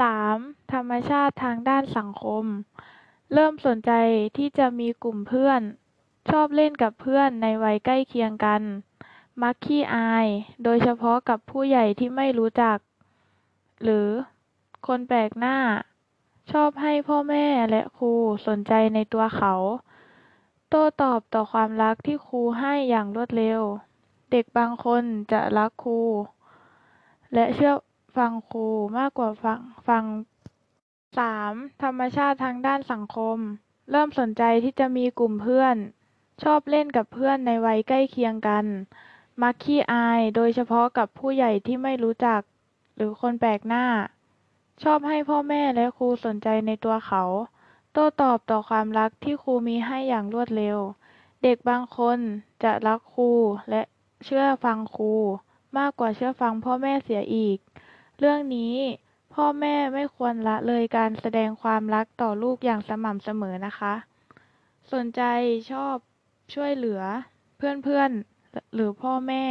สามธรรมชาติทางด้านสังคม เริ่มสนใจที่จะมีกลุ่มเพื่อน ชอบเล่นกับเพื่อนในวัยใกล้เคียงกัน มักขี้อาย โดยเฉพาะกับผู้ใหญ่ที่ไม่รู้จัก หรือคนแปลกหน้า ชอบให้พ่อแม่และครูสนใจในตัวเขา โต้ตอบต่อความรักที่ครูให้อย่างรวดเร็ว เด็กบางคนจะรักครูและเชื่อ ฟังครูมากกว่าฟังฟังสามธรรมชาติทางด้านสังคม เริ่มสนใจที่จะมีกลุ่มเพื่อน ชอบเล่นกับเพื่อนในวัยใกล้เคียงกัน มักขี้อายโดยเฉพาะกับผู้ใหญ่ที่ไม่รู้จัก หรือคนแปลกหน้า ชอบให้พ่อแม่และครูสนใจในตัวเขา โต้ตอบต่อความรักที่ครูมีให้อย่างรวดเร็ว เด็กบางคนจะรักครูและเชื่อฟังครูมากกว่าเชื่อฟังพ่อแม่เสียอีก เรื่องนี้พ่อแม่ไม่ควรละเลยการแสดงความรักต่อลูกอย่างสม่ำเสมอนะคะ สนใจชอบช่วยเหลือเพื่อนๆหรือพ่อแม่